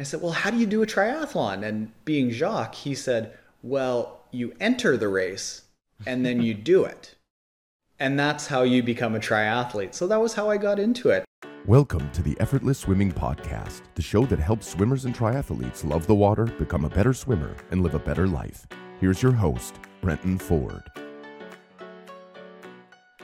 I said, Well, how do you do a triathlon? And being Jacques, he said, Well, you enter the race and then you do it. And that's how you become a triathlete. So that was how I got into it. Welcome to the Effortless Swimming Podcast, the show that helps swimmers and triathletes love the water, become a better swimmer, and live a better life. Here's your host, Brenton Ford.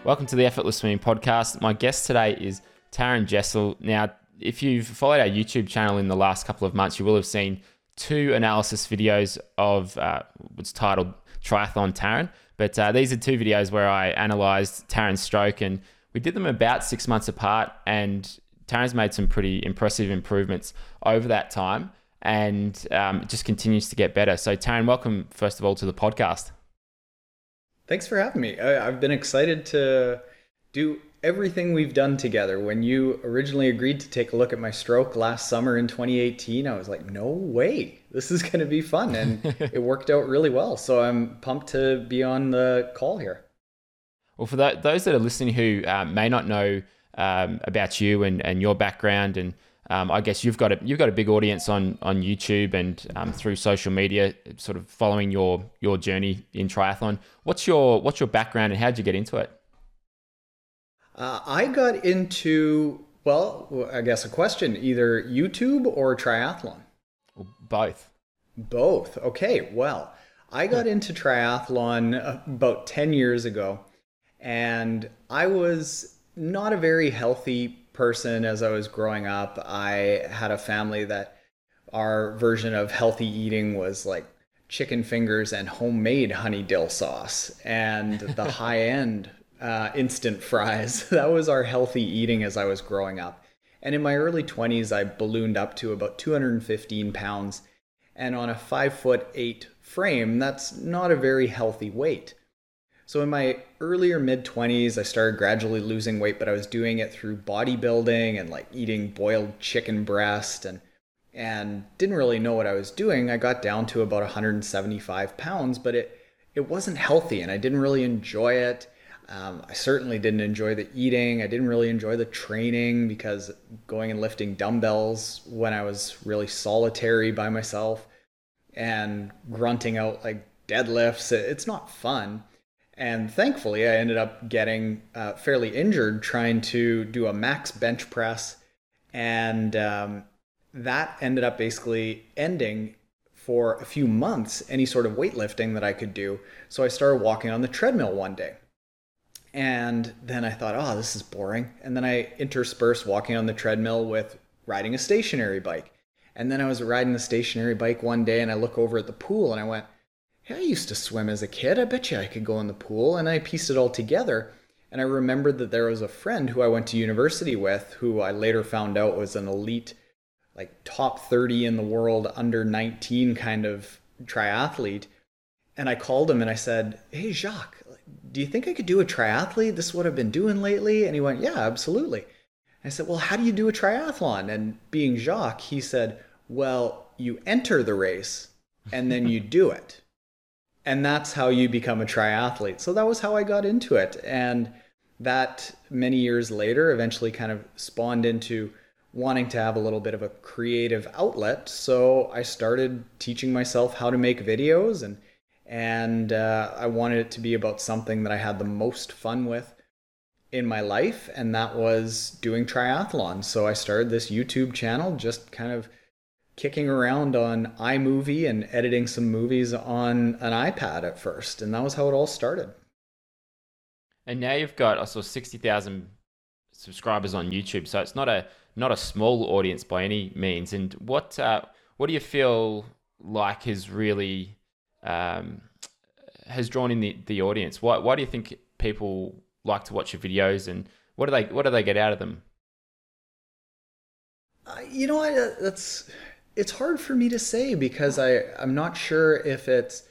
Welcome to the Effortless Swimming Podcast. My guest today is Taren Gesell. Now, if you've followed our YouTube channel in the last couple of months, you will have seen two analysis videos of uh, what's titled Triathlon Taren. But uh, these are two videos where I analysed Taren's stroke, and we did them about six months apart. And Taren's made some pretty impressive improvements over that time, and um, just continues to get better. So, Taren, welcome first of all to the podcast. Thanks for having me. I, I've been excited to do everything we've done together. When you originally agreed to take a look at my stroke last summer in 2018, I was like, no way, this is going to be fun. And it worked out really well. So I'm pumped to be on the call here. Well, for that, those that are listening who uh, may not know um, about you and, and your background, and um, I guess you've got a you've got a big audience on on YouTube and um, through social media, sort of following your your journey in triathlon. What's your what's your background and how did you get into it? Uh, I got into, well, I guess a question either YouTube or triathlon? both. Both. Okay. Well, I got into triathlon about 10 years ago, and I was not a very healthy person as I was growing up. I had a family that our version of healthy eating was like chicken fingers and homemade honey dill sauce. And the high end uh, instant fries. that was our healthy eating as I was growing up. And in my early 20s, I ballooned up to about 215 pounds. And on a five foot eight frame, that's not a very healthy weight. So in my earlier mid 20s, I started gradually losing weight, but I was doing it through bodybuilding and like eating boiled chicken breast and and didn't really know what I was doing. I got down to about 175 pounds, but it it wasn't healthy and I didn't really enjoy it. Um, I certainly didn't enjoy the eating. I didn't really enjoy the training because going and lifting dumbbells when I was really solitary by myself and grunting out like deadlifts, it's not fun. And thankfully, I ended up getting uh, fairly injured trying to do a max bench press. And um, that ended up basically ending for a few months any sort of weightlifting that I could do. So I started walking on the treadmill one day and then I thought, oh, this is boring. And then I interspersed walking on the treadmill with riding a stationary bike. And then I was riding the stationary bike one day and I look over at the pool and I went, hey, I used to swim as a kid. I bet you I could go in the pool. And I pieced it all together. And I remembered that there was a friend who I went to university with who I later found out was an elite, like top 30 in the world, under 19 kind of triathlete. And I called him and I said, Hey, Jacques, do you think I could do a triathlete? This is what I've been doing lately. And he went, Yeah, absolutely. I said, Well, how do you do a triathlon? And being Jacques, he said, Well, you enter the race and then you do it. And that's how you become a triathlete. So that was how I got into it. And that many years later eventually kind of spawned into wanting to have a little bit of a creative outlet. So I started teaching myself how to make videos and and uh, I wanted it to be about something that I had the most fun with in my life, and that was doing triathlon. So I started this YouTube channel, just kind of kicking around on iMovie and editing some movies on an iPad at first, and that was how it all started. And now you've got I saw sixty thousand subscribers on YouTube, so it's not a not a small audience by any means. And what uh, what do you feel like has really um, has drawn in the, the audience? Why, why do you think people like to watch your videos and what do they what do they get out of them? Uh, you know, I, uh, that's it's hard for me to say because I I'm not sure if it's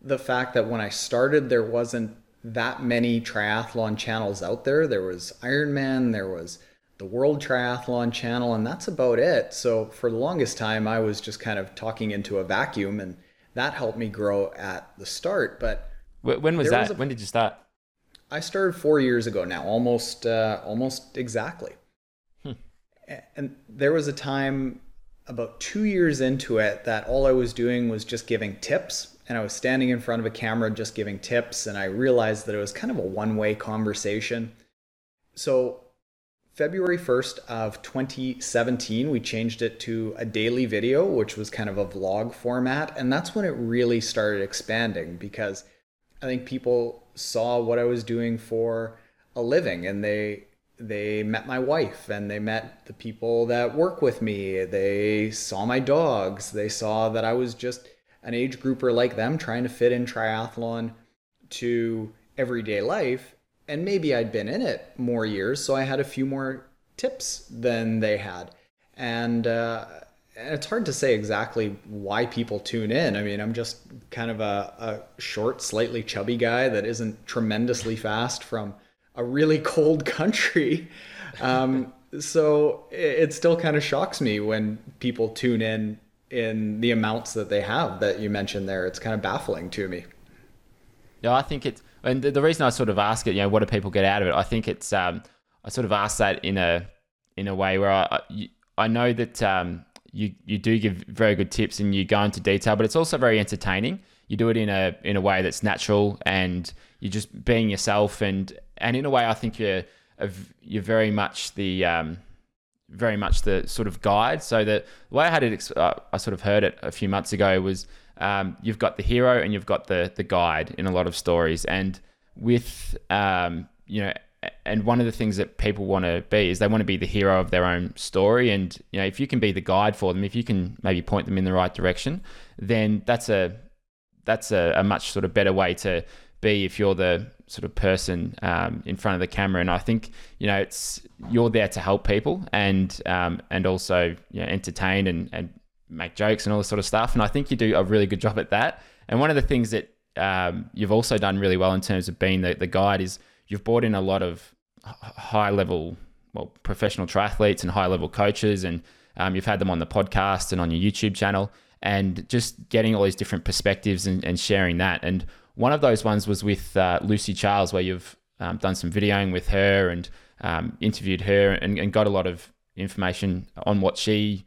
the fact that when I started there wasn't that many triathlon channels out there. There was Ironman, there was the World Triathlon channel, and that's about it. So for the longest time, I was just kind of talking into a vacuum and that helped me grow at the start. But when was that? Was a, when did you start? I started four years ago now, almost uh, almost exactly. Hmm. And there was a time about two years into it that all I was doing was just giving tips. And I was standing in front of a camera just giving tips. And I realized that it was kind of a one way conversation. So, February 1st of 2017, we changed it to a daily video, which was kind of a vlog format. And that's when it really started expanding because I think people saw what I was doing for a living and they they met my wife and they met the people that work with me. They saw my dogs. They saw that I was just an age grouper like them trying to fit in triathlon to everyday life. And maybe I'd been in it more years, so I had a few more tips than they had. And, uh, and it's hard to say exactly why people tune in. I mean, I'm just kind of a, a short, slightly chubby guy that isn't tremendously fast from a really cold country. Um, so it, still kind of shocks me when people tune in in the amounts that they have that you mentioned there. It's kind of baffling to me. Yeah, I think it's, and the, reason I sort of ask it, you know, what do people get out of it? I think it's, um, I sort of ask that in a, in a way where I, I know that um, you you do give very good tips and you go into detail, but it's also very entertaining. You do it in a in a way that's natural and you're just being yourself and and in a way, I think you're you're very much the um, very much the sort of guide. So the, way I had it, uh, I sort of heard it a few months ago was um, you've got the hero and you've got the the guide in a lot of stories, and with um, you know. And one of the things that people want to be is they want to be the hero of their own story. And you know, if you can be the guide for them, if you can maybe point them in the right direction, then that's a that's a, a much sort of better way to be if you're the sort of person um, in front of the camera. And I think you know it's you're there to help people and um, and also you know, entertain and, and make jokes and all this sort of stuff. And I think you do a really good job at that. And one of the things that um, you've also done really well in terms of being the, the guide is you've brought in a lot of high level, well, professional triathletes and high level coaches, and um, you've had them on the podcast and on your YouTube channel, and just getting all these different perspectives and, and sharing that. And one of those ones was with uh, Lucy Charles, where you've um, done some videoing with her and um, interviewed her and, and, got a lot of information on what she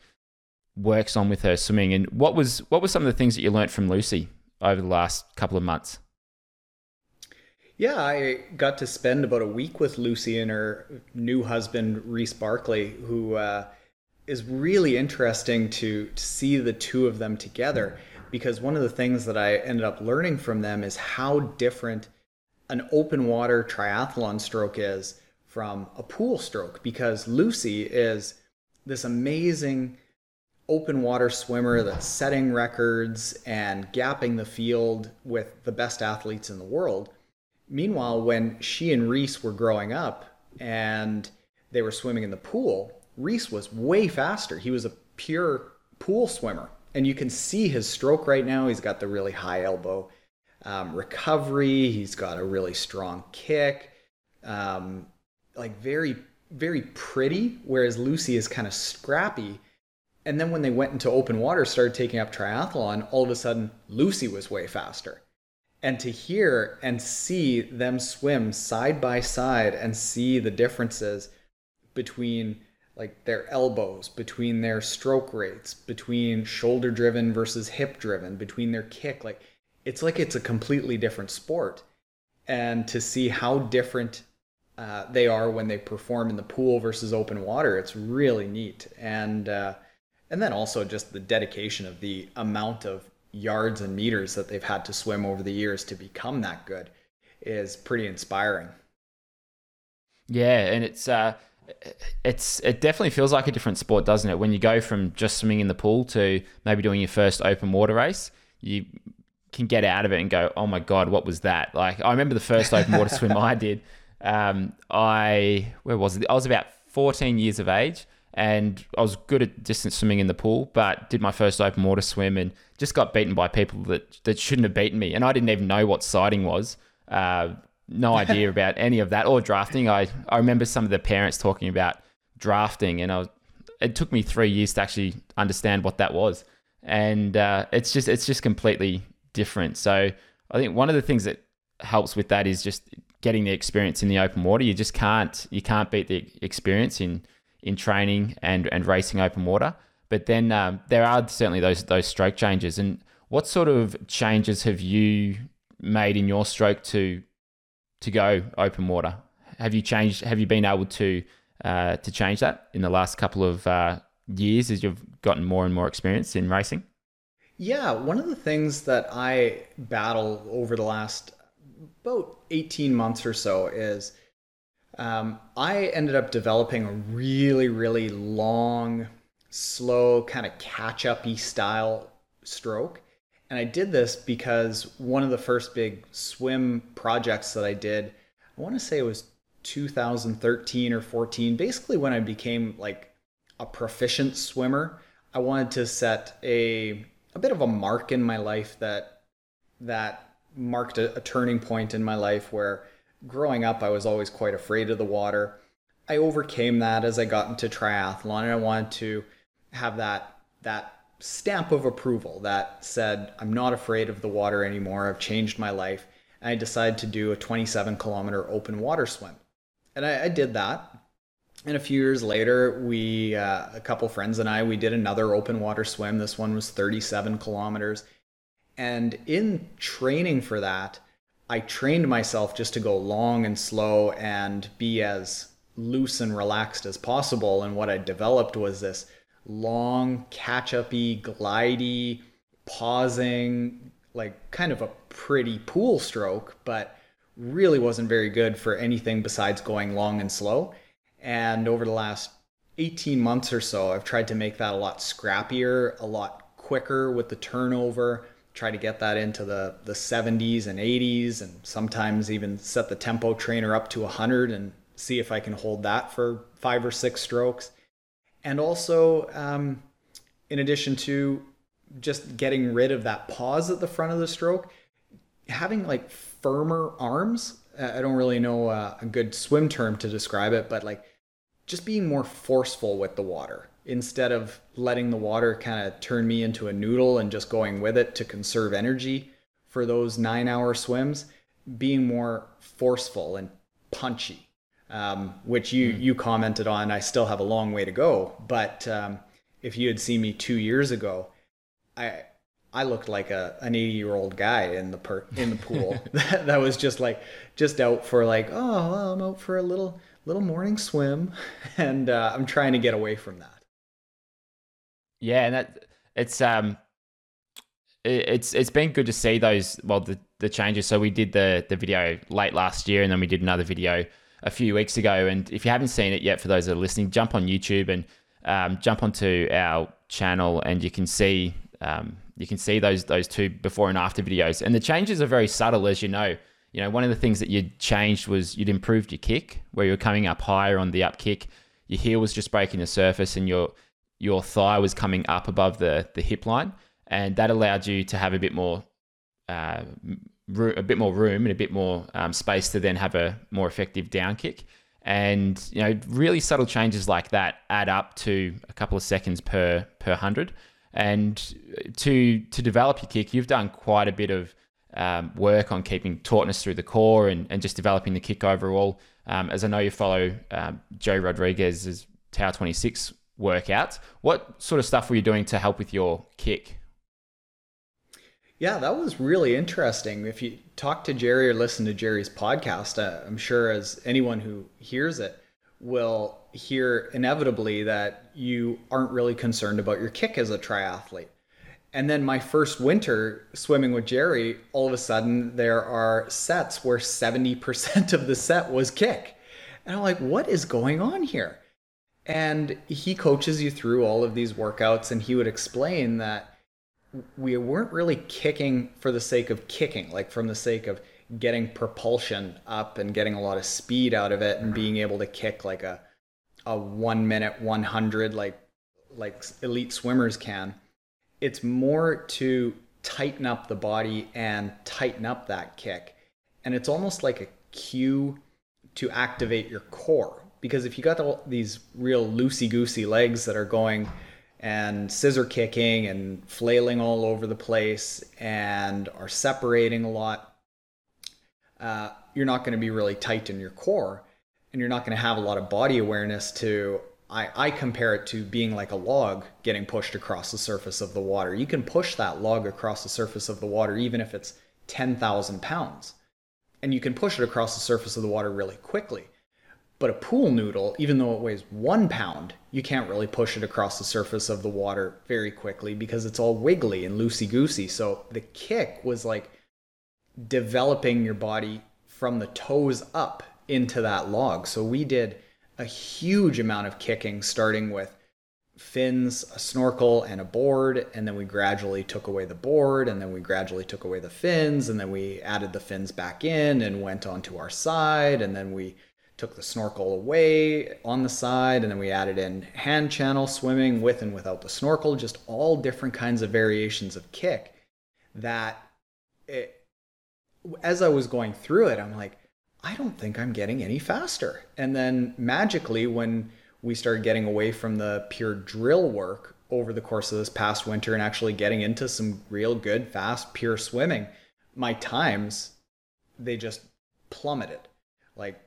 works on with her swimming. And what was what were some of the things that you learnt from Lucy over the last couple of months? Yeah, I got to spend about a week with Lucy and her new husband Reece Barclay, who uh, is really interesting to, to see the two of them together because one of the things that I ended up learning from them is how different an open water triathlon stroke is from a pool stroke because Lucy is this amazing open water swimmer that's setting records and gapping the field with the best athletes in the world. Meanwhile, when she and Reece were growing up and they were swimming in the pool, Reece was way faster. He was a pure pool swimmer and you can see his stroke right now. He's got the really high elbow um, recovery. He's got a really strong kick, um, like very very pretty. Whereas Lucy is kind of scrappy. And then when they went into open water, started taking up triathlon, all of a sudden Lucy was way faster. And to hear and see them swim side by side and see the differences between like their elbows, between their stroke rates, between shoulder driven versus hip driven, between their kick. Like it's like it's a completely different sport. And to see how different uh, they are when they perform in the pool versus open water, it's really neat. And uh, and then also just the dedication of the amount of yards and meters that they've had to swim over the years to become that good is pretty inspiring. Yeah, and it's uh it's it definitely feels like a different sport, doesn't it? When you go from just swimming in the pool to maybe doing your first open water race, you can get out of it and go, "Oh my god, what was that?" Like I remember the first open water swim I did. Um, I where was it? I was about 14 years of age, and I was good at distance swimming in the pool, but did my first open water swim and just got beaten by people that that shouldn't have beaten me, and I didn't even know what sighting was. Uh, no idea about any of that or drafting. I, I remember some of the parents talking about drafting, and I was, it took me three years to actually understand what that was. And uh, it's just it's just completely different. So I think one of the things that helps with that is just getting the experience in the open water. You just can't you can't beat the experience in in training and and racing open water. But then um, there are certainly those those stroke changes. And what sort of changes have you made in your stroke to to go open water? Have you changed? Have you been able to uh, to change that in the last couple of uh, years as you've gotten more and more experience in racing? Yeah, one of the things that I battle over the last about 18 months or so is um, I ended up developing a really, really long, slow, kind of catch up y style stroke. And I did this because one of the first big swim projects that I did, I want to say it was 2013 or 14, basically when I became like a proficient swimmer. I wanted to set a a bit of a mark in my life that that marked a, a turning point in my life where growing up I was always quite afraid of the water. I overcame that as I got into triathlon and I wanted to have that that stamp of approval that said I'm not afraid of the water anymore. I've changed my life. And I decided to do a 27 kilometer open water swim. And I, I did that. And a few years later, we, uh, a couple friends and I, we did another open water swim. This one was 37 kilometers. And in training for that, I trained myself just to go long and slow and be as loose and relaxed as possible. And what I developed was this long, catch uppy, glidey, pausing, like kind of a pretty pool stroke, but really wasn't very good for anything besides going long and slow. And over the last 18 months or so, I've tried to make that a lot scrappier, a lot quicker with the turnover, try to get that into the, the 70s and 80s, and sometimes even set the tempo trainer up to 100 and see if I can hold that for five or six strokes. And also, um, in addition to just getting rid of that pause at the front of the stroke, having like firmer arms. I don't really know a, a good swim term to describe it, but like just being more forceful with the water instead of letting the water kind of turn me into a noodle and just going with it to conserve energy for those nine hour swims, being more forceful and punchy, um, which you, mm. you commented on. I still have a long way to go, but um, if you had seen me two years ago, I, I looked like a an 80 year old guy in the per, in the pool that, that was just like just out for like oh well, I'm out for a little little morning swim and uh, I'm trying to get away from that. Yeah, and that it's um it, it's it's been good to see those well the the changes. So we did the the video late last year and then we did another video a few weeks ago and if you haven't seen it yet for those that are listening, jump on YouTube and um, jump onto our channel and you can see um, you can see those those two before and after videos, and the changes are very subtle, as you know. You know, one of the things that you changed was you'd improved your kick, where you were coming up higher on the up kick. Your heel was just breaking the surface, and your your thigh was coming up above the the hip line, and that allowed you to have a bit more uh, a bit more room and a bit more um, space to then have a more effective down kick. And you know, really subtle changes like that add up to a couple of seconds per per hundred. And to to develop your kick, you've done quite a bit of um, work on keeping tautness through the core and, and just developing the kick overall. Um, as I know you follow um, Joe Rodrigues's Tower 26 workouts, what sort of stuff were you doing to help with your kick? Yeah, that was really interesting. If you talk to Gerry or listen to Gerry's podcast, uh, I'm sure as anyone who hears it will hear inevitably that you aren't really concerned about your kick as a triathlete. And then my first winter swimming with Gerry, all of a sudden there are sets where 70% of the set was kick. And I'm like, what is going on here? And he coaches you through all of these workouts, and he would explain that we weren't really kicking for the sake of kicking, like from the sake of getting propulsion up and getting a lot of speed out of it and being able to kick like a a one minute 100 like like elite swimmers can. It's more to tighten up the body and tighten up that kick. And it's almost like a cue to activate your core because if you got all these real loosey goosey legs that are going and scissor kicking and flailing all over the place and are separating a lot uh, you're not going to be really tight in your core and you're not going to have a lot of body awareness to I, I compare it to being like a log getting pushed across the surface of the water. You can push that log across the surface of the water even if it's 10,000 pounds. And you can push it across the surface of the water really quickly. But a pool noodle, even though it weighs one pound, you can't really push it across the surface of the water very quickly because it's all wiggly and loosey goosey. So the kick was like developing your body from the toes up into that log. So we did a huge amount of kicking, starting with fins, a snorkel, and a board. And then we gradually took away the board, and then we gradually took away the fins, and then we added the fins back in and went onto our side. And then we took the snorkel away on the side, and then we added in hand channel swimming with and without the snorkel, just all different kinds of variations of kick that it, as I was going through it, I'm like, I don't think I'm getting any faster. And then magically, when we started getting away from the pure drill work over the course of this past winter and actually getting into some real good, fast, pure swimming, my times, they just plummeted. Like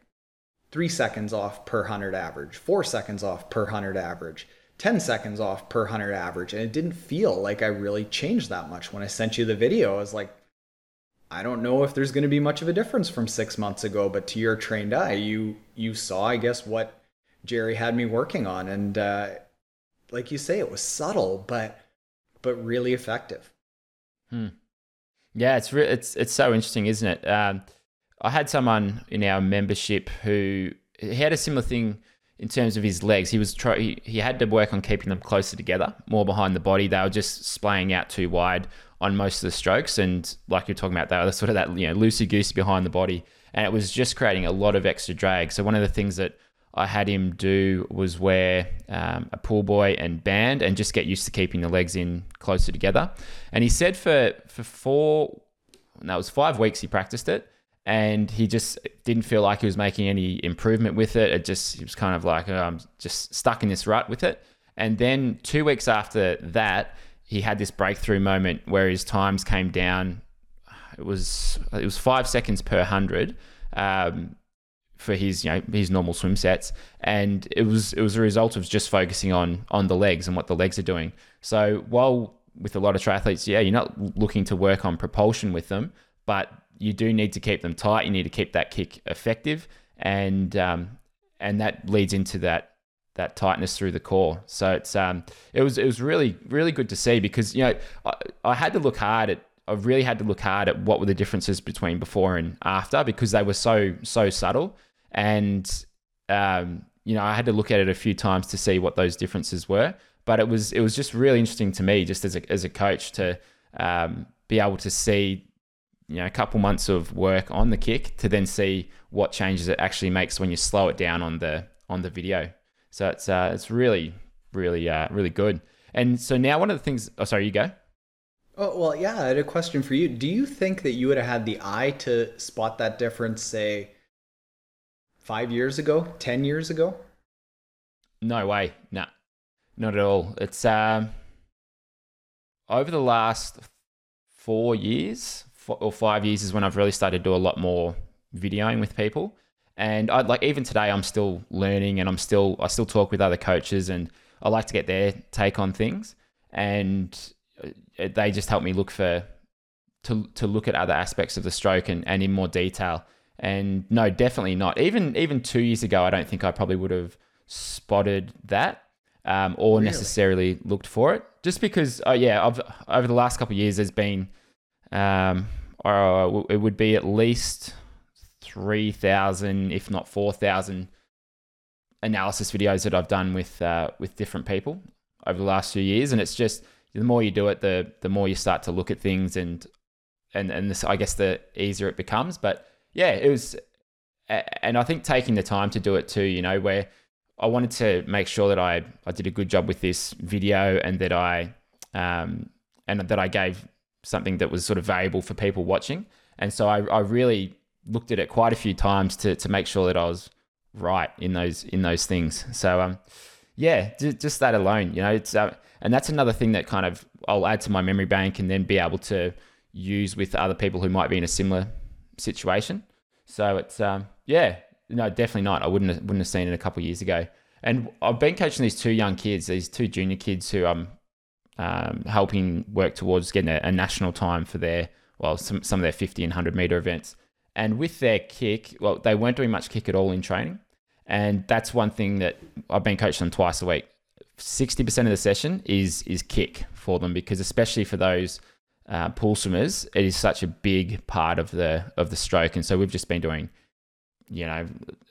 three seconds off per 100 average, four seconds off per 100 average. 10 seconds off per 100 average and it didn't feel like I really changed that much when I sent you the video I was like I don't know if there's going to be much of a difference from six months ago, but to your trained eye, you you saw, I guess, what Gerry had me working on, and uh, like you say, it was subtle, but but really effective. Hmm. Yeah, it's re- it's it's so interesting, isn't it? Um, I had someone in our membership who he had a similar thing in terms of his legs. He was try- he, he had to work on keeping them closer together, more behind the body. They were just splaying out too wide on most of the strokes. And like you're talking about, they were sort of that, you know, loosey goosey behind the body. And it was just creating a lot of extra drag. So one of the things that I had him do was wear um, a pull boy and band and just get used to keeping the legs in closer together. And he said for, for four, that was five weeks he practiced it and he just didn't feel like he was making any improvement with it. It just, he was kind of like, oh, I'm just stuck in this rut with it. And then two weeks after that, he had this breakthrough moment where his times came down. It was it was five seconds per hundred um, for his you know his normal swim sets, and it was it was a result of just focusing on on the legs and what the legs are doing. So while with a lot of triathletes, yeah, you're not looking to work on propulsion with them, but you do need to keep them tight. You need to keep that kick effective, and um, and that leads into that that tightness through the core. So it's um it was it was really really good to see because you know I, I had to look hard at I really had to look hard at what were the differences between before and after because they were so so subtle and um you know I had to look at it a few times to see what those differences were. But it was it was just really interesting to me just as a as a coach to um, be able to see you know a couple months of work on the kick to then see what changes it actually makes when you slow it down on the on the video. So it's uh, it's really really uh, really good. And so now one of the things. Oh, sorry, you go. Oh well, yeah. I had a question for you. Do you think that you would have had the eye to spot that difference, say, five years ago, ten years ago? No way. No, not at all. It's um over the last four years or five years is when I've really started to do a lot more videoing with people. And I like even today I'm still learning and I'm still I still talk with other coaches and I like to get their take on things and uh, they just help me look for to to look at other aspects of the stroke and, and in more detail. And no, definitely not. Even even two years ago, I don't think I probably would have spotted that um, or really? necessarily looked for it. Just because, oh yeah, I've, over the last couple of years, there's been, um, or it would be at least 3,000, if not 4,000 analysis videos that I've done with uh, with different people over the last few years, and it's just the more you do it, the the more you start to look at things, and and and this, I guess the easier it becomes. But yeah, it was, and I think taking the time to do it too, you know, where I wanted to make sure that I I did a good job with this video, and that I um and that I gave something that was sort of valuable for people watching. And so I, I really looked at it quite a few times to to make sure that I was right in those in those things. So um, yeah, just that alone, you know, it's uh, and that's another thing that kind of I'll add to my memory bank and then be able to use with other people who might be in a similar situation. So it's um, yeah, no, definitely not. I wouldn't have, wouldn't have seen it a couple years ago. And I've been coaching these two young kids, these two junior kids who I'm um, helping work towards getting a, a, national time for their, well, some, some of their 50 and 100 meter events. And with their kick, well, they weren't doing much kick at all in training. And that's one thing that I've been coaching them twice a week. 60% of the session is is kick for them because especially for those uh, pool swimmers, it is such a big part of the of the stroke. And so we've just been doing, you know,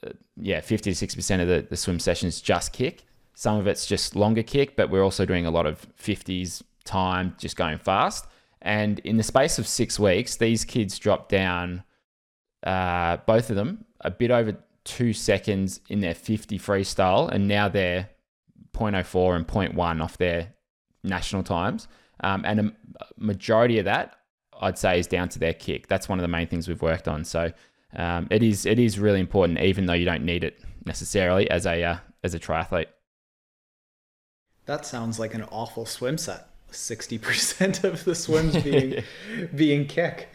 uh, yeah, 50 to 60% of the, the swim sessions just kick. Some of it's just longer kick, but we're also doing a lot of 50s time, just going fast. And in the space of six weeks, these kids dropped down, uh, both of them, a bit over two seconds in their 50 freestyle, and now they're 0.04 and 0.1 off their national times. Um, and a majority of that, I'd say, is down to their kick. That's one of the main things we've worked on. So um, it is it is really important, even though you don't need it necessarily as a uh, as a triathlete. That sounds like an awful swim set. Sixty percent of the swims being being kick.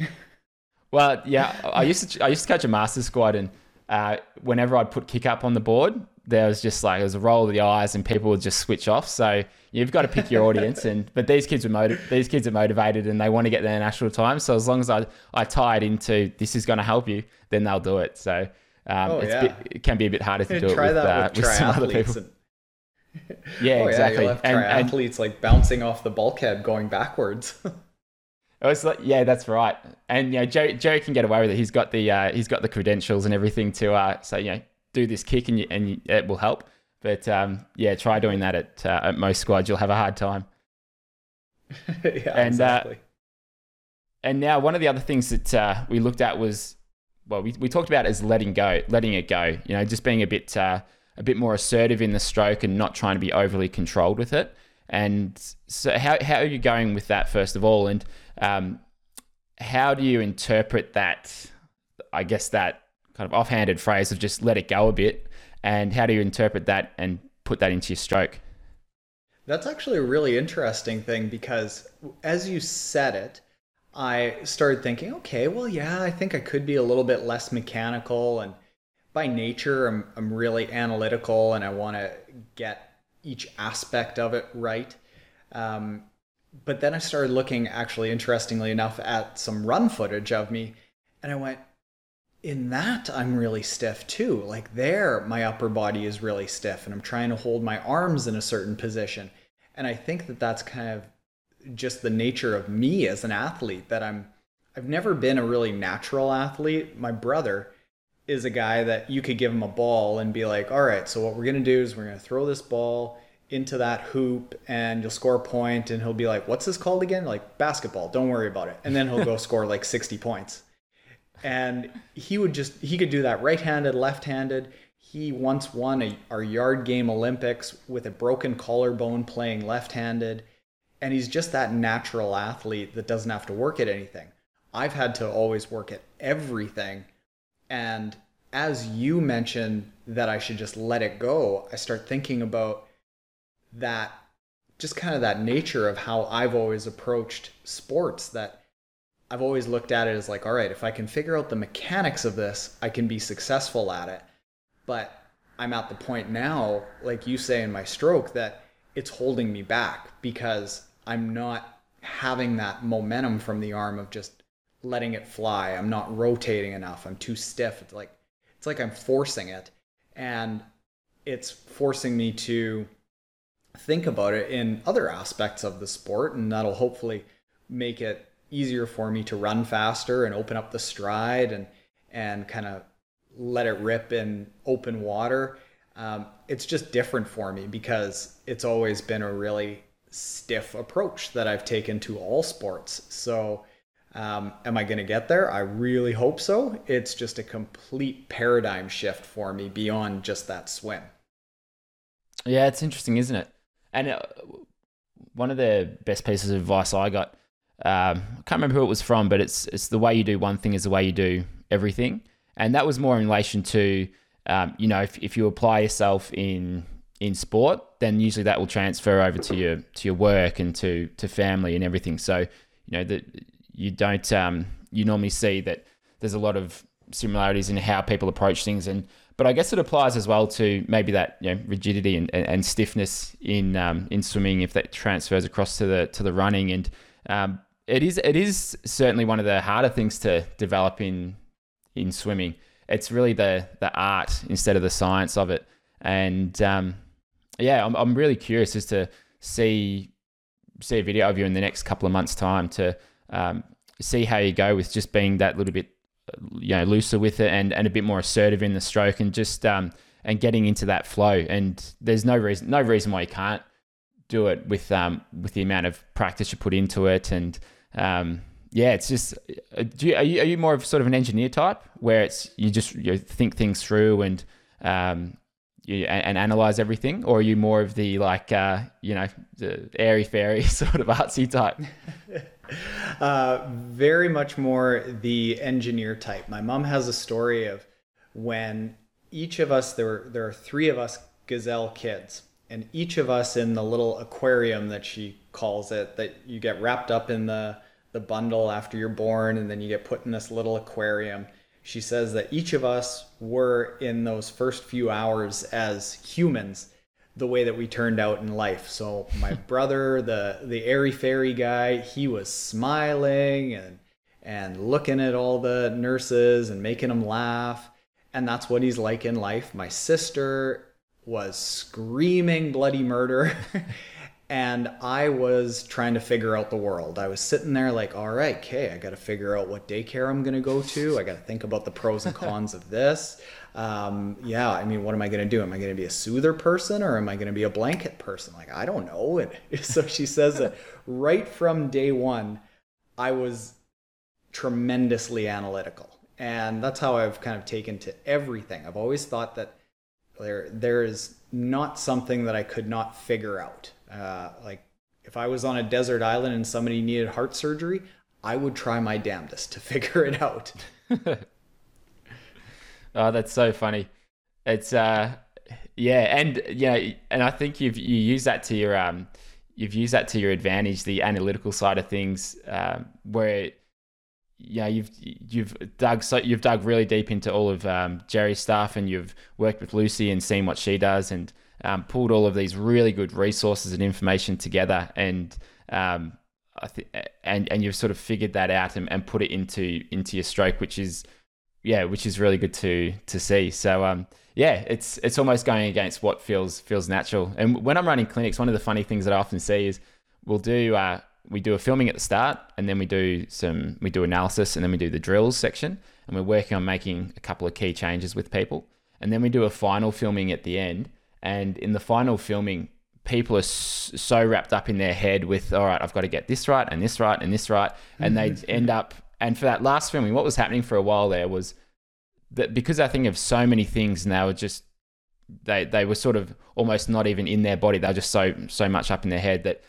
Well, yeah, I used to I used to coach a master squad, and uh, whenever I'd put kick up on the board, there was just like it was a roll of the eyes, and people would just switch off. So you've got to pick your audience, and but these kids are motiv- these kids are motivated, and they want to get their national time. So as long as I I tie it into this is going to help you, then they'll do it. So um, oh, yeah. bit, it can be a bit harder to do it with, uh, with, with some other people. And... yeah, oh, exactly. Yeah, and, athletes like bouncing off the bulkhead, going backwards. It was like, yeah, that's right. And you know, Joe, Joe can get away with it. He's got the uh, he's got the credentials and everything to uh, say, you know, do this kick and you, and you, it will help. But um, yeah, try doing that at uh, at most squads. You'll have a hard time. yeah, and, uh, exactly. and now one of the other things that uh, we looked at was, well, we, we talked about is letting go, letting it go. You know, just being a bit uh, a bit more assertive in the stroke and not trying to be overly controlled with it. And so, how how are you going with that first of all? And um, how do you interpret that? I guess that kind of offhanded phrase of just let it go a bit, and how do you interpret that and put that into your stroke? That's actually a really interesting thing because as you said it, I started thinking, okay, well, yeah, I think I could be a little bit less mechanical. And by nature, I'm, I'm really analytical and I want to get each aspect of it right. Um, but then I started looking, actually, interestingly enough, at some run footage of me, and I went, in that, I'm really stiff too. Like there, my upper body is really stiff, and I'm trying to hold my arms in a certain position. And I think that that's kind of just the nature of me as an athlete that I'm I've never been a really natural athlete. My brother is a guy that you could give him a ball and be like, "All right, so what we're going to do is we're going to throw this ball into that hoop and you'll score a point and he'll be like what's this called again? Like basketball don't worry about it. And then he'll go score like 60 points. And he would just he could do that right-handed left-handed. He once won a, our yard game olympics with a broken collarbone playing left-handed. And he's just that natural athlete that doesn't have to work at anything. I've had to always work at everything and as you mentioned that i should just let it go i start thinking about that just kind of that nature of how I've always approached sports that I've always looked at it as like, all right, if I can figure out the mechanics of this, I can be successful at it. But I'm at the point now, like you say in my stroke, that it's holding me back because I'm not having that momentum from the arm of just letting it fly. I'm not rotating enough. I'm too stiff. It's like it's like I'm forcing it. And it's forcing me to think about it in other aspects of the sport, and that'll hopefully make it easier for me to run faster and open up the stride and and kind of let it rip in open water. Um, it's just different for me because it's always been a really stiff approach that I've taken to all sports. So, um, am I going to get there? I really hope so. It's just a complete paradigm shift for me beyond just that swim. Yeah, it's interesting, isn't it? And uh, one of the best pieces of advice I got, um, I can't remember who it was from, but it's it's the way you do one thing is the way you do everything, and that was more in relation to, um, you know, if, if you apply yourself in in sport, then usually that will transfer over to your to your work and to to family and everything. So you know that you don't um, you normally see that there's a lot of similarities in how people approach things and but I guess it applies as well to maybe that you know, rigidity and, and, and stiffness in um, in swimming if that transfers across to the to the running. And um, it is it is certainly one of the harder things to develop in in swimming. It's really the the art instead of the science of it. And um, yeah, I'm I'm really curious as to see see a video of you in the next couple of months' time to um, see how you go with just being that little bit you know looser with it and, and a bit more assertive in the stroke and just um, and getting into that flow. And there's no reason no reason why you can't do it with um, with the amount of practice you put into it. And um, yeah, it's just uh, do you, are you are you more of sort of an engineer type where it's you just you think things through and um, you, and, and, analyze everything, or are you more of the like uh, you know the airy fairy sort of artsy type? uh, very much more the engineer type. My mom has a story of when each of us there were, there are three of us Gesell kids, and each of us in the little aquarium that she calls it that you get wrapped up in the the bundle after you're born, and then you get put in this little aquarium she says that each of us were in those first few hours as humans the way that we turned out in life. So my brother, the the airy fairy guy, he was smiling and and looking at all the nurses and making them laugh, and that's what he's like in life. My sister was screaming bloody murder and I was trying to figure out the world. I was sitting there like, all right, okay, I got to figure out what daycare I'm going to go to. I got to think about the pros and cons of this. Um, yeah, I mean, what am I going to do? Am I going to be a soother person or am I going to be a blanket person? Like, I don't know. And so she says that right from day one, I was tremendously analytical. And that's how I've kind of taken to everything. I've always thought that there there is not something that I could not figure out. Uh, like if I was on a desert island and somebody needed heart surgery, I would try my damnedest to figure it out. oh, that's so funny. It's uh, yeah, and yeah, and I think you've you use that to your um, you've used that to your advantage, the analytical side of things, um, where yeah, you've you've dug so you've dug really deep into all of um, Gerry's stuff, and you've worked with Lucy and seen what she does, and um, pulled all of these really good resources and information together, and um, I think and and you've sort of figured that out and, and put it into into your stroke, which is yeah, which is really good to to see. So um, yeah, it's it's almost going against what feels feels natural. And when I'm running clinics, one of the funny things that I often see is we'll do uh, we do a filming at the start, and then we do some we do analysis, and then we do the drills section, and we're working on making a couple of key changes with people, and then we do a final filming at the end. And in the final filming, people are so wrapped up in their head with, all right, I've got to get this right and this right and this right, and they end up. And for that last filming, what was happening for a while there was that because I think of so many things, and they were just they they were sort of almost not even in their body. They were just so so much up in their head that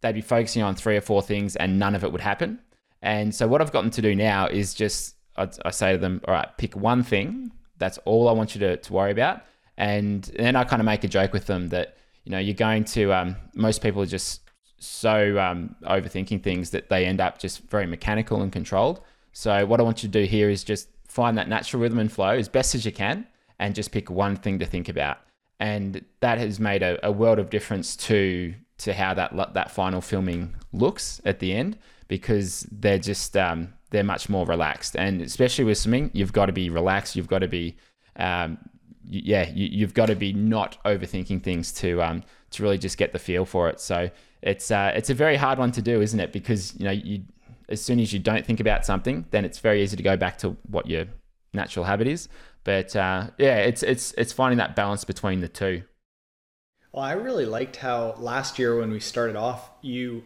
they'd be focusing on three or four things and none of it would happen. And so what I've gotten to do now is just I, I say to them, all right, pick one thing. That's all I want you to, to worry about. And then I kind of make a joke with them that, you know, you're going to, um, most people are just so um, overthinking things that they end up just very mechanical and controlled. So what I want you to do here is just find that natural rhythm and flow as best as you can and just pick one thing to think about. And that has made a, a world of difference to to how that that final filming looks at the end because they're just um, they're much more relaxed and especially with swimming you've got to be relaxed you've got to be um, yeah you, have got to be not overthinking things to um, to really just get the feel for it so it's uh, it's a very hard one to do isn't it? Because you know you as soon as you don't think about something then it's very easy to go back to what your natural habit is. But uh, yeah it's it's it's finding that balance between the two. Well, I really liked how last year when we started off, you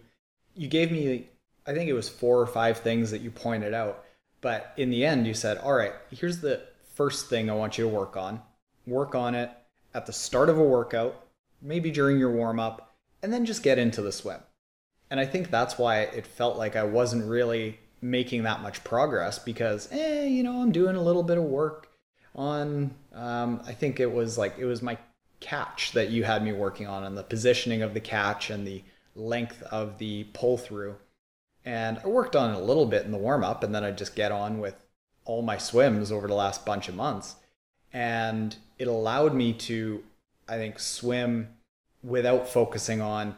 you gave me I think it was four or five things that you pointed out, but in the end you said, "All right, here's the first thing I want you to work on. Work on it at the start of a workout, maybe during your warm up, and then just get into the swim." And I think that's why it felt like I wasn't really making that much progress because, eh, you know, I'm doing a little bit of work on. Um, I think it was like it was my catch that you had me working on and the positioning of the catch and the length of the pull through. And I worked on it a little bit in the warm up and then I just get on with all my swims over the last bunch of months. And it allowed me to, I think, swim without focusing on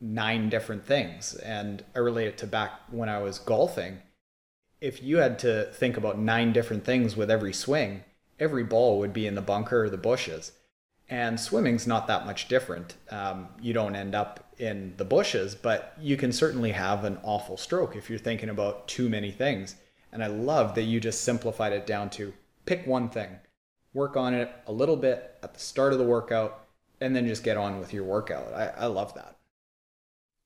nine different things. And I relate it to back when I was golfing. If you had to think about nine different things with every swing, every ball would be in the bunker or the bushes. And swimming's not that much different. Um, you don't end up in the bushes, but you can certainly have an awful stroke if you're thinking about too many things. And I love that you just simplified it down to pick one thing, work on it a little bit at the start of the workout, and then just get on with your workout. I, I love that.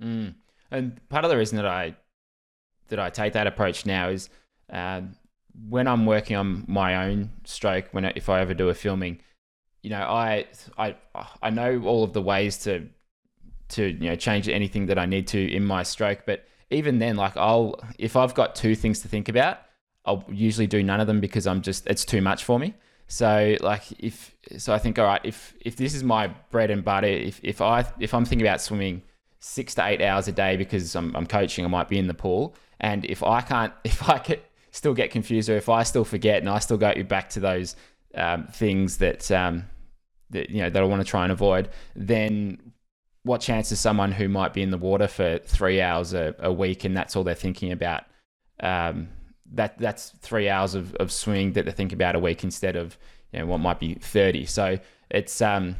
Mm. And part of the reason that I that I take that approach now is uh, when I'm working on my own stroke. When if I ever do a filming, you know, I I I know all of the ways to to you know change anything that I need to in my stroke, but even then, like I'll if I've got two things to think about, I'll usually do none of them because I'm just it's too much for me. So like if so I think all right, if if this is my bread and butter, if if I if I'm thinking about swimming six to eight hours a day because I'm, I'm coaching, I might be in the pool. And if I can't, if I get, still get confused or if I still forget and I still go back to those um, things that, um, that, you know, that I want to try and avoid, then what chance is someone who might be in the water for three hours a, a week and that's all they're thinking about? Um, that that's three hours of, of swimming that they think about a week instead of you know what might be 30 so it's um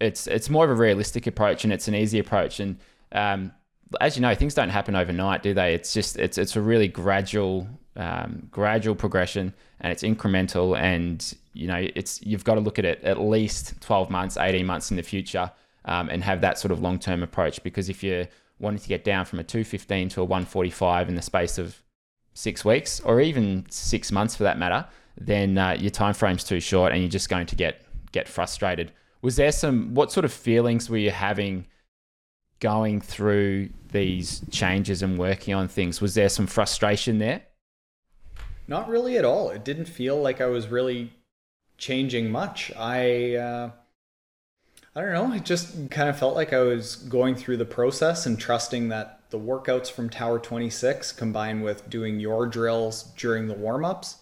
it's it's more of a realistic approach and it's an easy approach and um, as you know, things don't happen overnight, do they? It's just it's it's a really gradual um, gradual progression, and it's incremental. And you know, it's you've got to look at it at least twelve months, eighteen months in the future, um, and have that sort of long term approach. Because if you're wanting to get down from a two fifteen to a one forty five in the space of six weeks, or even six months for that matter, then uh, your time frame's too short, and you're just going to get get frustrated. Was there some what sort of feelings were you having? going through these changes and working on things? Was there some frustration there? Not really at all. It didn't feel like I was really changing much. I uh, I don't know. It just kind of felt like I was going through the process and trusting that the workouts from Tower 26 combined with doing your drills during the warm-ups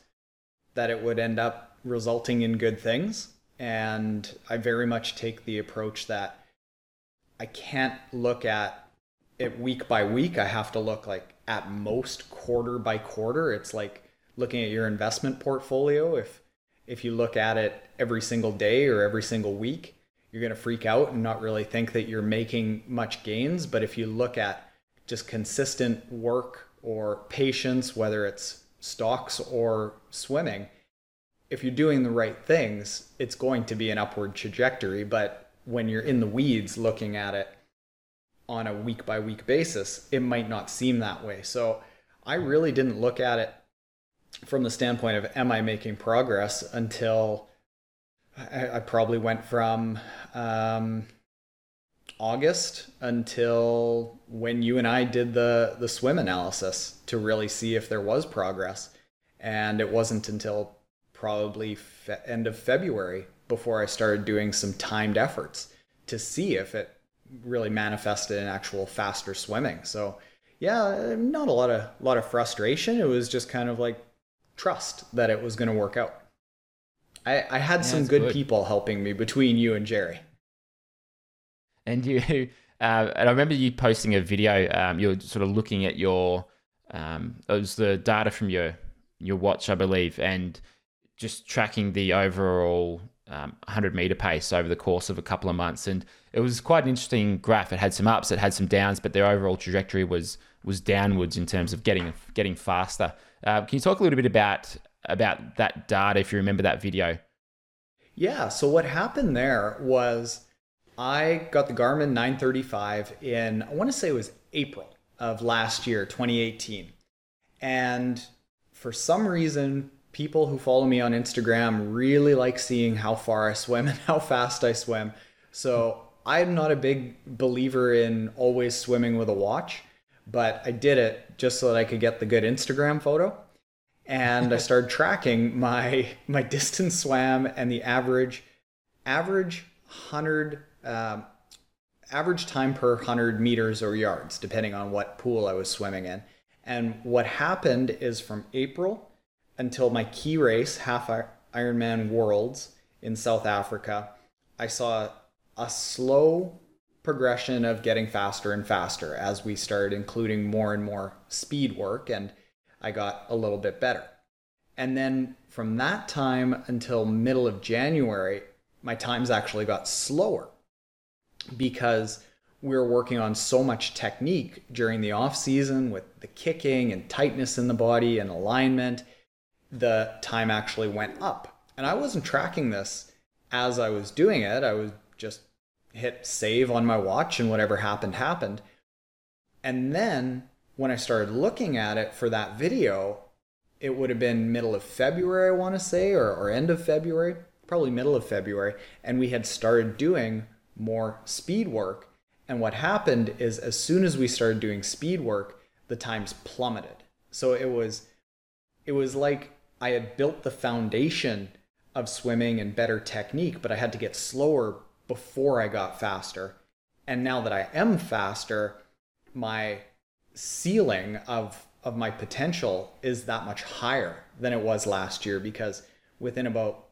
that it would end up resulting in good things. And I very much take the approach that I can't look at it week by week. I have to look like at most quarter by quarter. It's like looking at your investment portfolio. If if you look at it every single day or every single week, you're going to freak out and not really think that you're making much gains. But if you look at just consistent work or patience, whether it's stocks or swimming, if you're doing the right things, it's going to be an upward trajectory. But when you're in the weeds looking at it on a week by week basis, it might not seem that way. So I really didn't look at it from the standpoint of am I making progress until I, I probably went from um, August until when you and I did the the swim analysis to really see if there was progress, and it wasn't until probably fe- end of February before I started doing some timed efforts to see if it really manifested in actual faster swimming. So yeah, not a lot of a lot of frustration. It was just kind of like trust that it was going to work out. I, I had yeah, some good, good, people helping me between you and Gerry. And you, uh, and I remember you posting a video. Um, you were sort of looking at your, um, it was the data from your your watch, I believe, and just tracking the overall um, 100 meter pace over the course of a couple of months, and it was quite an interesting graph. It had some ups, it had some downs, but their overall trajectory was was downwards in terms of getting getting faster. Uh, can you talk a little bit about about that data if you remember that video? Yeah. So what happened there was I got the Garmin 935 in I want to say it was April of last year, 2018, and for some reason people who follow me on Instagram really like seeing how far I swim and how fast I swim. So I'm not a big believer in always swimming with a watch, but I did it just so that I could get the good Instagram photo. And I started tracking my my distance swam and the average average hundred um, average time per hundred meters or yards, depending on what pool I was swimming in. And what happened is from April until my key race half Ironman Worlds in South Africa, I saw a slow progression of getting faster and faster as we started including more and more speed work and I got a little bit better. And then from that time until middle of January, my times actually got slower because we were working on so much technique during the off season with the kicking and tightness in the body and alignment. The time actually went up. And I wasn't tracking this as I was doing it. I was just hit save on my watch and whatever happened happened. And then when I started looking at it for that video, it would have been middle of February, I want to say, or, or end of February, probably middle of February. And we had started doing more speed work. And what happened is, as soon as we started doing speed work, the times plummeted. So it was, it was like I had built the foundation of swimming and better technique, but I had to get slower before I got faster. And now that I am faster, my ceiling of of my potential is that much higher than it was last year because within about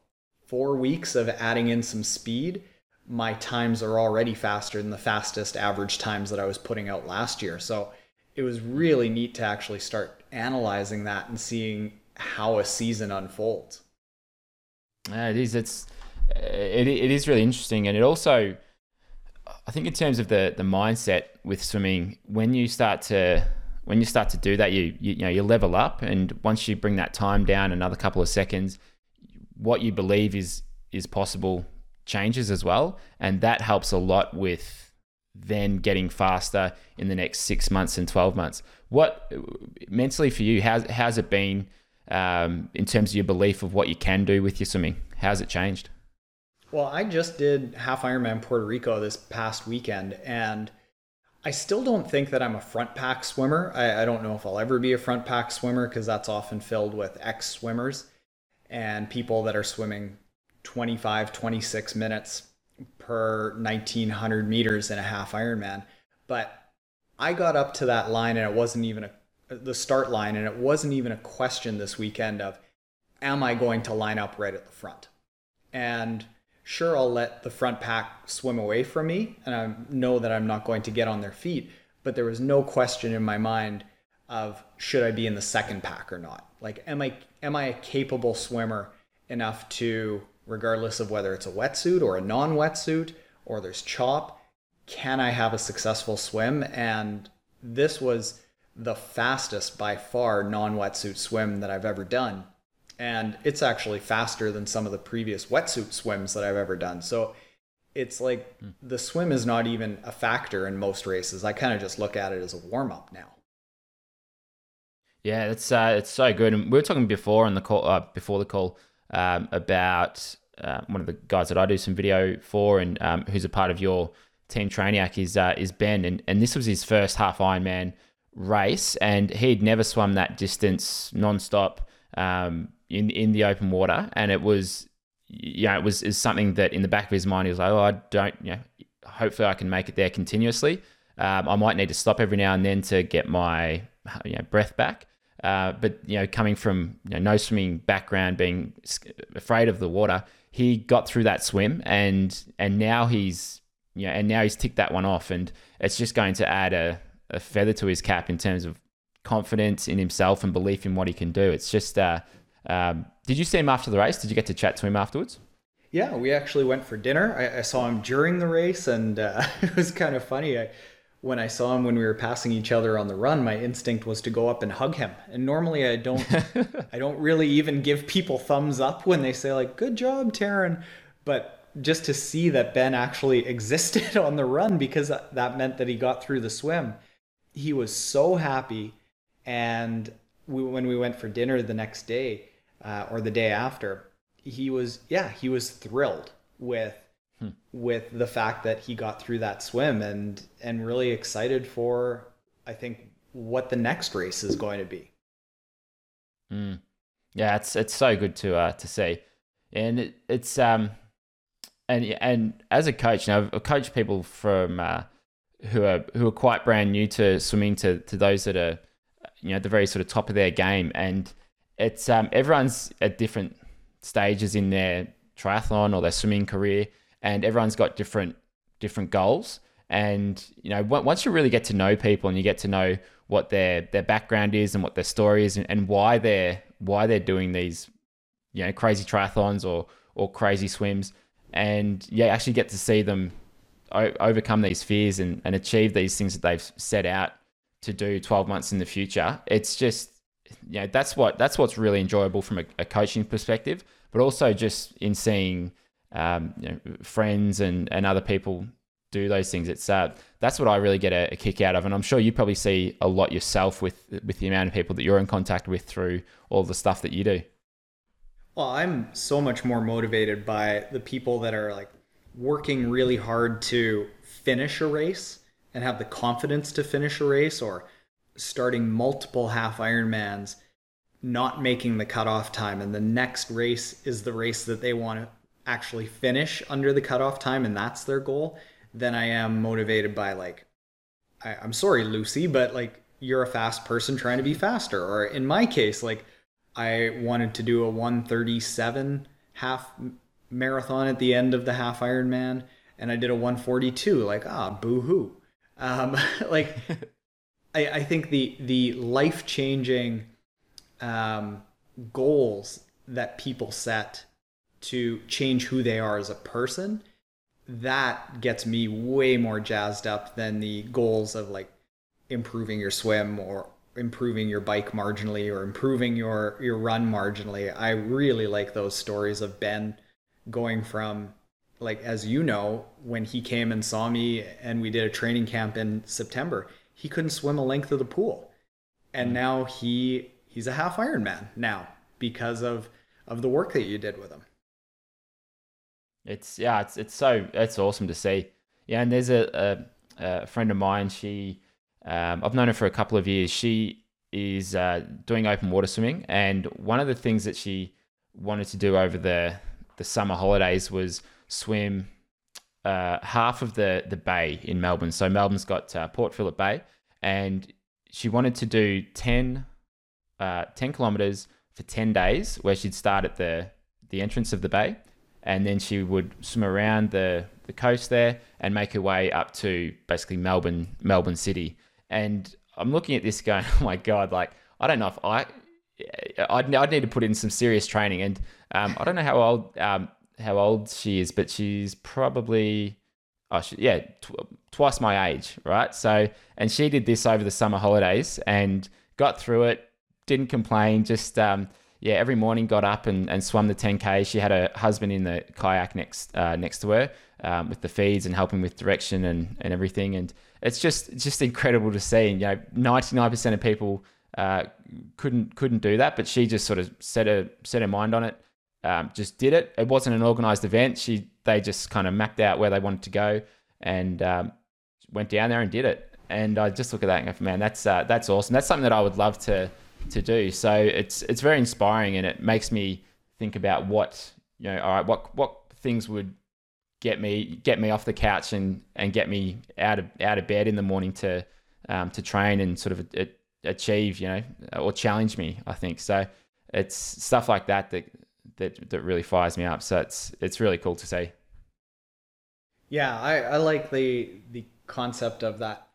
4 weeks of adding in some speed, my times are already faster than the fastest average times that I was putting out last year. So it was really neat to actually start analyzing that and seeing how a season unfolds. Yeah, it is. It's it, it is really interesting, and it also, I think, in terms of the the mindset with swimming, when you start to when you start to do that, you, you, you know you level up, and once you bring that time down another couple of seconds, what you believe is is possible changes as well, and that helps a lot with then getting faster in the next six months and twelve months. What mentally for you? How's how's it been um, in terms of your belief of what you can do with your swimming? How's it changed? Well, I just did half Ironman Puerto Rico this past weekend, and I still don't think that I'm a front pack swimmer. I, I don't know if I'll ever be a front pack swimmer because that's often filled with ex swimmers and people that are swimming 25, 26 minutes per 1900 meters in a half Ironman. But I got up to that line and it wasn't even a the start line and it wasn't even a question this weekend of am I going to line up right at the front? And sure I'll let the front pack swim away from me and I know that I'm not going to get on their feet, but there was no question in my mind of should I be in the second pack or not? Like am I am I a capable swimmer enough to regardless of whether it's a wetsuit or a non-wetsuit or there's chop, can I have a successful swim? And this was the fastest by far non-wetsuit swim that I've ever done and it's actually faster than some of the previous wetsuit swims that I've ever done. So it's like mm. the swim is not even a factor in most races. I kind of just look at it as a warm up now. Yeah, it's uh, it's so good. And we were talking before on the call, uh, before the call, um, about uh, one of the guys that I do some video for, and um, who's a part of your team Trainiac is uh, is Ben, and and this was his first half Ironman race, and he'd never swum that distance nonstop. Um, in in the open water, and it was you know it was is something that in the back of his mind he was like, oh, I don't you know, hopefully I can make it there continuously. Um, I might need to stop every now and then to get my you know, breath back. Uh, but you know, coming from you know, no swimming background, being afraid of the water, he got through that swim, and and now he's you know, and now he's ticked that one off, and it's just going to add a, a feather to his cap in terms of confidence in himself and belief in what he can do. It's just uh, um, did you see him after the race? Did you get to chat to him afterwards? Yeah, we actually went for dinner. I, I saw him during the race, and uh, it was kind of funny. I, when I saw him when we were passing each other on the run, my instinct was to go up and hug him. And normally I don't, I don't really even give people thumbs up when they say like "Good job, Taren," but just to see that Ben actually existed on the run because that meant that he got through the swim. He was so happy, and we, when we went for dinner the next day, uh, or the day after, he was yeah he was thrilled with hmm. with the fact that he got through that swim and and really excited for I think what the next race is going to be. Mm. Yeah, it's it's so good to uh, to see, and it, it's um and and as a coach, you know, I've coached people from uh, who are who are quite brand new to swimming to to those that are you know at the very sort of top of their game and it's um, everyone's at different stages in their triathlon or their swimming career, and everyone's got different different goals. And you know, once you really get to know people and you get to know what their their background is and what their story is and, and why they're why they're doing these, you know, crazy triathlons or or crazy swims, and yeah, actually get to see them o- overcome these fears and, and achieve these things that they've set out to do 12 months in the future. It's just, you know, that's what that's what's really enjoyable from a, a coaching perspective, but also just in seeing um, you know, friends and, and other people do those things. It's uh, that's what I really get a, a, kick out of, and I'm sure you probably see a lot yourself with with the amount of people that you're in contact with through all the stuff that you do. Well, I'm so much more motivated by the people that are like working really hard to finish a race and have the confidence to finish a race or starting multiple half Ironmans, not making the cutoff time, and the next race is the race that they want to actually finish under the cutoff time, and that's their goal, then I am motivated by like, I, I'm sorry, Lucy, but like you're a fast person trying to be faster. Or in my case, like I wanted to do a 137 half marathon at the end of the half Ironman, and I did a 142. Like ah, boo hoo. Um, like I, I think the the life changing um, goals that people set to change who they are as a person that gets me way more jazzed up than the goals of like improving your swim or improving your bike marginally or improving your your run marginally. I really like those stories of Ben going from like as you know when he came and saw me and we did a training camp in September, he couldn't swim a length of the pool. And mm. now he he's a half Ironman now because of of the work that you did with him. It's yeah, it's it's so it's awesome to see. Yeah, and there's a, a, a friend of mine. She um, I've known her for a couple of years. She is uh, doing open water swimming, and one of the things that she wanted to do over the the summer holidays was swim uh, half of the the bay in Melbourne. So Melbourne's got uh, Port Phillip Bay, and she wanted to do 10, uh, 10 kilometers for 10 days, where she'd start at the the entrance of the bay and then she would swim around the, the coast there and make her way up to basically Melbourne Melbourne City. And I'm looking at this going, oh my god, like I don't know if I I'd, I'd need to put in some serious training. And um, I don't know how old um, how old she is, but she's probably oh she, yeah tw- twice my age, right? So and she did this over the summer holidays and got through it, didn't complain, just um, yeah, every morning got up and, and swam the 10k. She had a husband in the kayak next uh, next to her um, with the feeds and helping with direction and, and everything. And it's just just incredible to see. And, you know, 99% of people uh, couldn't couldn't do that, but she just sort of set her set her mind on it. Um, just did it. It wasn't an organized event. She they just kind of mapped out where they wanted to go and um, went down there and did it. And I just look at that and go, man, that's uh, that's awesome. That's something that I would love to to do. So it's it's very inspiring, and it makes me think about what you know. All right, what what things would get me get me off the couch and and get me out of out of bed in the morning to um, to train and sort of a, a, achieve, you know, or challenge me. I think so. It's stuff like that that that that really fires me up. So it's it's really cool to see. Yeah, I, I like the the concept of that.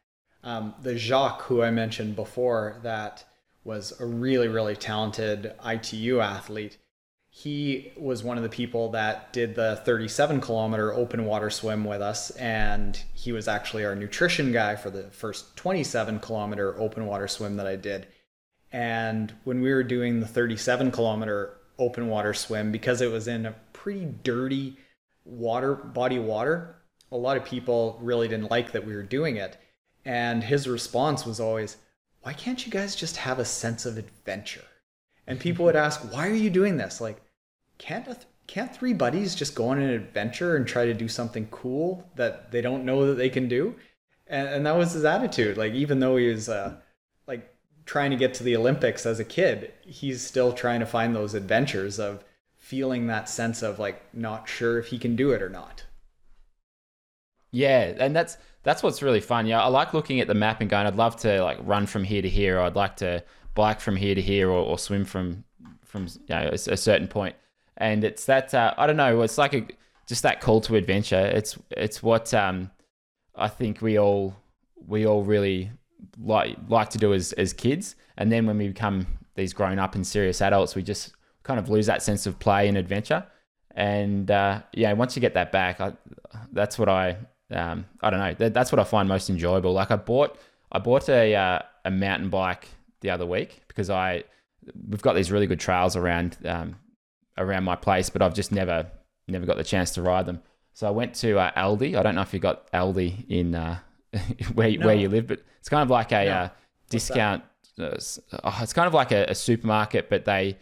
Um, the Jacques, who I mentioned before, that was a really, really talented ITU athlete. He was one of the people that did the 37 kilometer open water swim with us, and he was actually our nutrition guy for the first 27 kilometer open water swim that I did. And when we were doing the 37 kilometer open water swim, because it was in a pretty dirty water body water, a lot of people really didn't like that we were doing it. And his response was always, why can't you guys just have a sense of adventure? And people would ask, why are you doing this? Like, can't th- can't three buddies just go on an adventure and try to do something cool that they don't know that they can do? And, and that was his attitude. Like, even though he was uh, like trying to get to the Olympics as a kid, he's still trying to find those adventures of feeling that sense of like not sure if he can do it or not. Yeah, and that's that's what's really fun. Yeah, I like looking at the map and going, I'd love to like run from here to here, or I'd like to bike from here to here, or, or swim from from you know, a, a, certain point. and it's that uh, I don't know. It's like a just that call to adventure. It's it's what um, I think we all we all really like like to do as as kids, and then when we become these grown up and serious adults, we just kind of lose that sense of play and adventure. And uh, yeah, once you get that back, I, that's what I um, I don't know. That, that's what I find most enjoyable. Like I bought I bought a uh, a mountain bike the other week because I we've got these really good trails around um, around my place, but I've just never never got the chance to ride them. So I went to uh, Aldi. I don't know if you got Aldi in uh, where no. where you live, but it's kind of like a no. uh, discount. Uh, oh, it's kind of like a, a supermarket, but they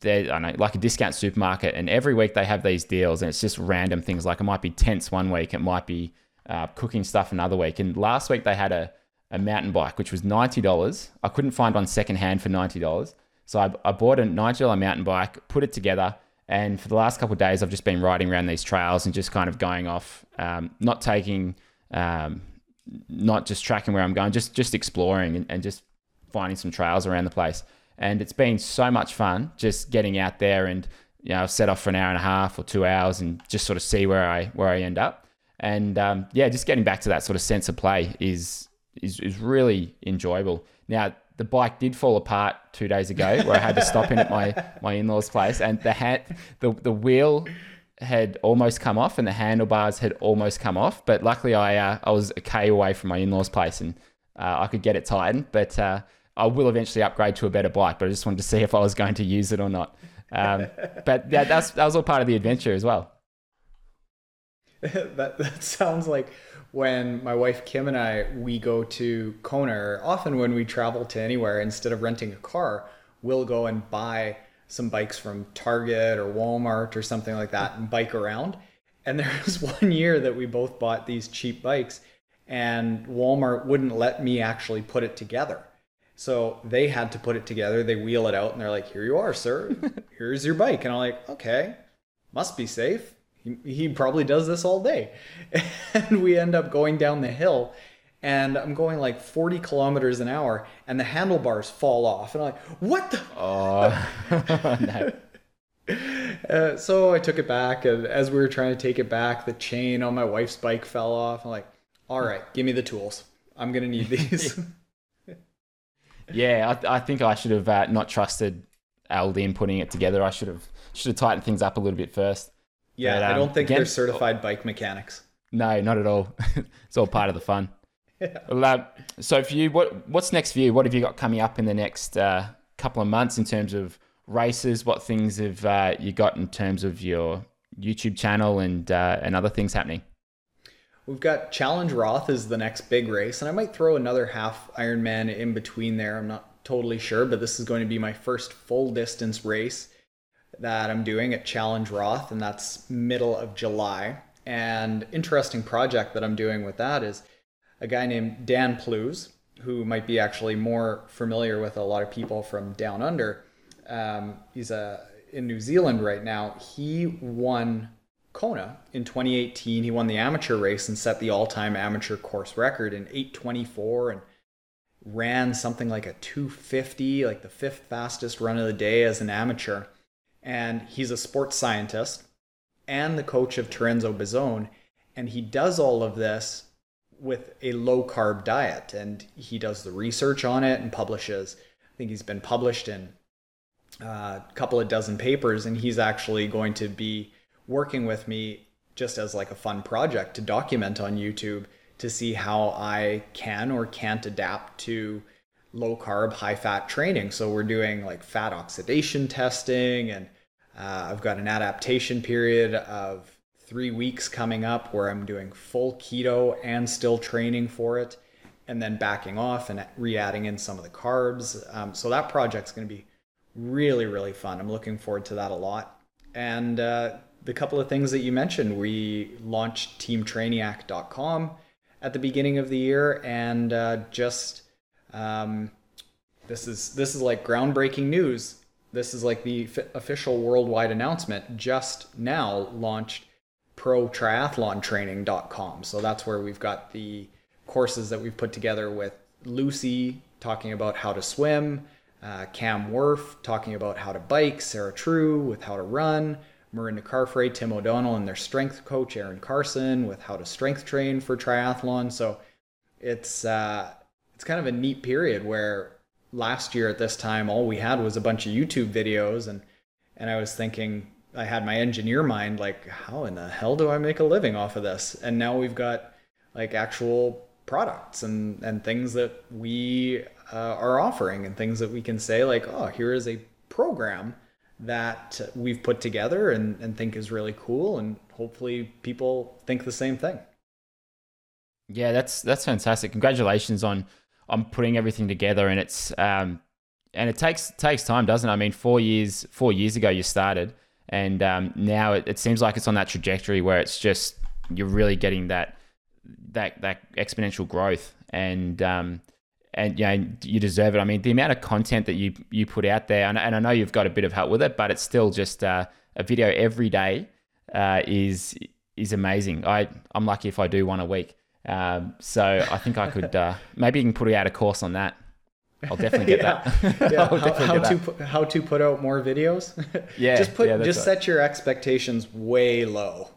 they I know like a discount supermarket, and every week they have these deals, and it's just random things. Like it might be tents one week, it might be uh, cooking stuff another week. And last week they had a a mountain bike, which was ninety dollars. I couldn't find one secondhand for ninety dollars, so I, I bought a ninety dollar mountain bike, put it together, and for the last couple of days, I've just been riding around these trails and just kind of going off, um, not taking, um, not just tracking where I'm going, just just exploring and, and just finding some trails around the place. And it's been so much fun just getting out there and you know set off for an hour and a half or two hours and just sort of see where I where I end up. And um, yeah, just getting back to that sort of sense of play is is, is really enjoyable. Now, the bike did fall apart two days ago where I had to stop in at my, my in-laws place and the hat, the, the wheel had almost come off and the handlebars had almost come off. But luckily I, uh, I was a K away from my in-laws place and uh, I could get it tightened, but uh, I will eventually upgrade to a better bike, but I just wanted to see if I was going to use it or not. Um, but that, that's, that was all part of the adventure as well. that, that sounds like when my wife Kim and I we go to Kona, or often when we travel to anywhere, instead of renting a car, we'll go and buy some bikes from Target or Walmart or something like that and bike around. And there was one year that we both bought these cheap bikes and Walmart wouldn't let me actually put it together. So they had to put it together. They wheel it out and they're like, "Here you are, sir. Here's your bike." And I'm like, "Okay, must be safe." He, he probably does this all day. And we end up going down the hill and I'm going like 40 kilometers an hour and the handlebars fall off. And I'm like, what the? Oh, uh, so I took it back. And as we were trying to take it back, the chain on my wife's bike fell off. I'm like, all right, give me the tools. I'm going to need these. Yeah, I, I, think I should have uh, not trusted Aldi in putting it together. I should have should have tightened things up a little bit first. Yeah, but, um, I don't think again, they're certified bike mechanics. No, not at all. it's all part of the fun. Yeah. Well, uh, so for you, what what's next for you? What have you got coming up in the next uh, couple of months in terms of races? What things have uh, you got in terms of your YouTube channel and uh, and other things happening? We've got Challenge Roth is the next big race, and I might throw another half Ironman in between there. I'm not totally sure, but this is going to be my first full distance race that I'm doing at Challenge Roth, and that's middle of July. And interesting project that I'm doing with that is a guy named Dan Plews, who might be actually more familiar with a lot of people from down under. Um, he's a in New Zealand right now. He won Kona in 2018. He won the amateur race and set the all-time amateur course record in 824 and ran something like a 250, like the fifth fastest run of the day as an amateur and he's a sports scientist and the coach of Terenzo Bozzone. And he does all of this with a low carb diet and he does the research on it and publishes. I think he's been published in uh, a couple of dozen papers, and he's actually going to be working with me just as like a fun project to document on YouTube to see how I can or can't adapt to low carb, high fat training. So we're doing like fat oxidation testing and uh, I've got an adaptation period of three weeks coming up where I'm doing full keto and still training for it, and then backing off and re adding in some of the carbs. Um, so that project's going to be really, really fun. I'm looking forward to that a lot. And uh, the couple of things that you mentioned, we launched teamtrainiac.com at the beginning of the year and uh, just. Um, this is this is like groundbreaking news this is like the f- official worldwide announcement, just now launched protriathlontraining.com. So that's where we've got the courses that we've put together with Lucy talking about how to swim, uh, Cam Wurf talking about how to bike, Sarah True with how to run, Mirinda Carfrae, Tim O'Donnell, and their strength coach Erin Carson with how to strength train for triathlon. So it's uh, it's kind of a neat period where last year at this time all we had was a bunch of YouTube videos and and I was thinking I had my engineer mind like how in the hell do I make a living off of this and now we've got like actual products and and things that we uh, are offering and things that we can say like oh here is a program that we've put together and, and think is really cool and hopefully people think the same thing. Yeah that's that's fantastic. Congratulations on on putting everything together and it's um and it takes takes time doesn't it? I mean four years four years ago you started and um, now it, it seems like it's on that trajectory where it's just you're really getting that that that exponential growth. And um, and you know you deserve it. I mean, the amount of content that you you put out there, and, and I know you've got a bit of help with it, but it's still just uh, a video every day uh, is is amazing. I I'm lucky if I do one a week. Um, so I think I could uh, maybe you can put out a course on that. I'll definitely get yeah. that. yeah. how, how to put, how to put out more videos. yeah, just put yeah, just right. set your expectations way low.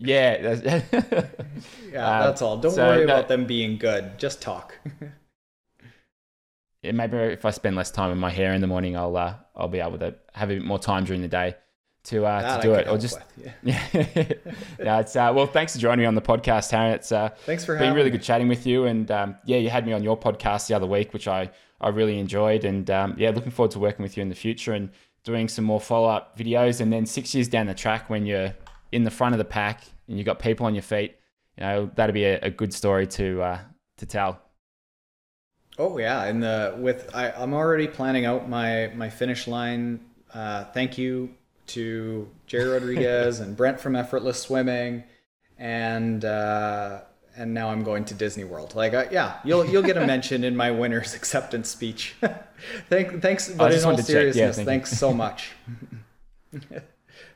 Yeah, yeah, um, that's all. Don't so worry that, about them being good. Just talk. yeah, maybe if I spend less time in my hair in the morning, I'll uh, I'll be able to have a bit more time during the day to uh, to do it, or just with, yeah. yeah. it's uh, well, thanks for joining me on the podcast, Taren. It's uh, thanks for been really me. good chatting with you, and um, yeah, you had me on your podcast the other week, which I I really enjoyed, and um, yeah, looking forward to working with you in the future and doing some more follow up videos, and then six years down the track when you're in the front of the pack and you've got people on your feet, you know that'd be a, a good story to uh, to tell. Oh yeah, and the with I, I'm already planning out my my finish line. Uh, thank you to Gerry Rodrigues and Brent from Effortless Swimming, and uh, and now I'm going to Disney World. Like, uh, yeah, you'll you'll get a mention in my winner's acceptance speech. Thank, thanks, but in all seriousness, yeah, thanks so much.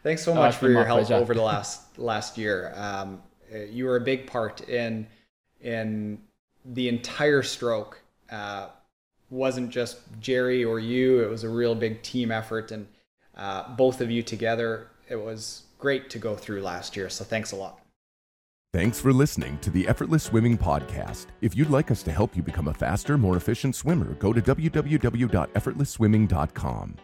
Thanks so much oh, for your help pleasure. over the last last year. Um, you were a big part in in the entire stroke. Uh, wasn't just Gerry or you; it was a real big team effort, and uh, both of you together. It was great to go through last year. So thanks a lot. Thanks for listening to the Effortless Swimming Podcast. If you'd like us to help you become a faster, more efficient swimmer, go to www.effortlessswimming.com.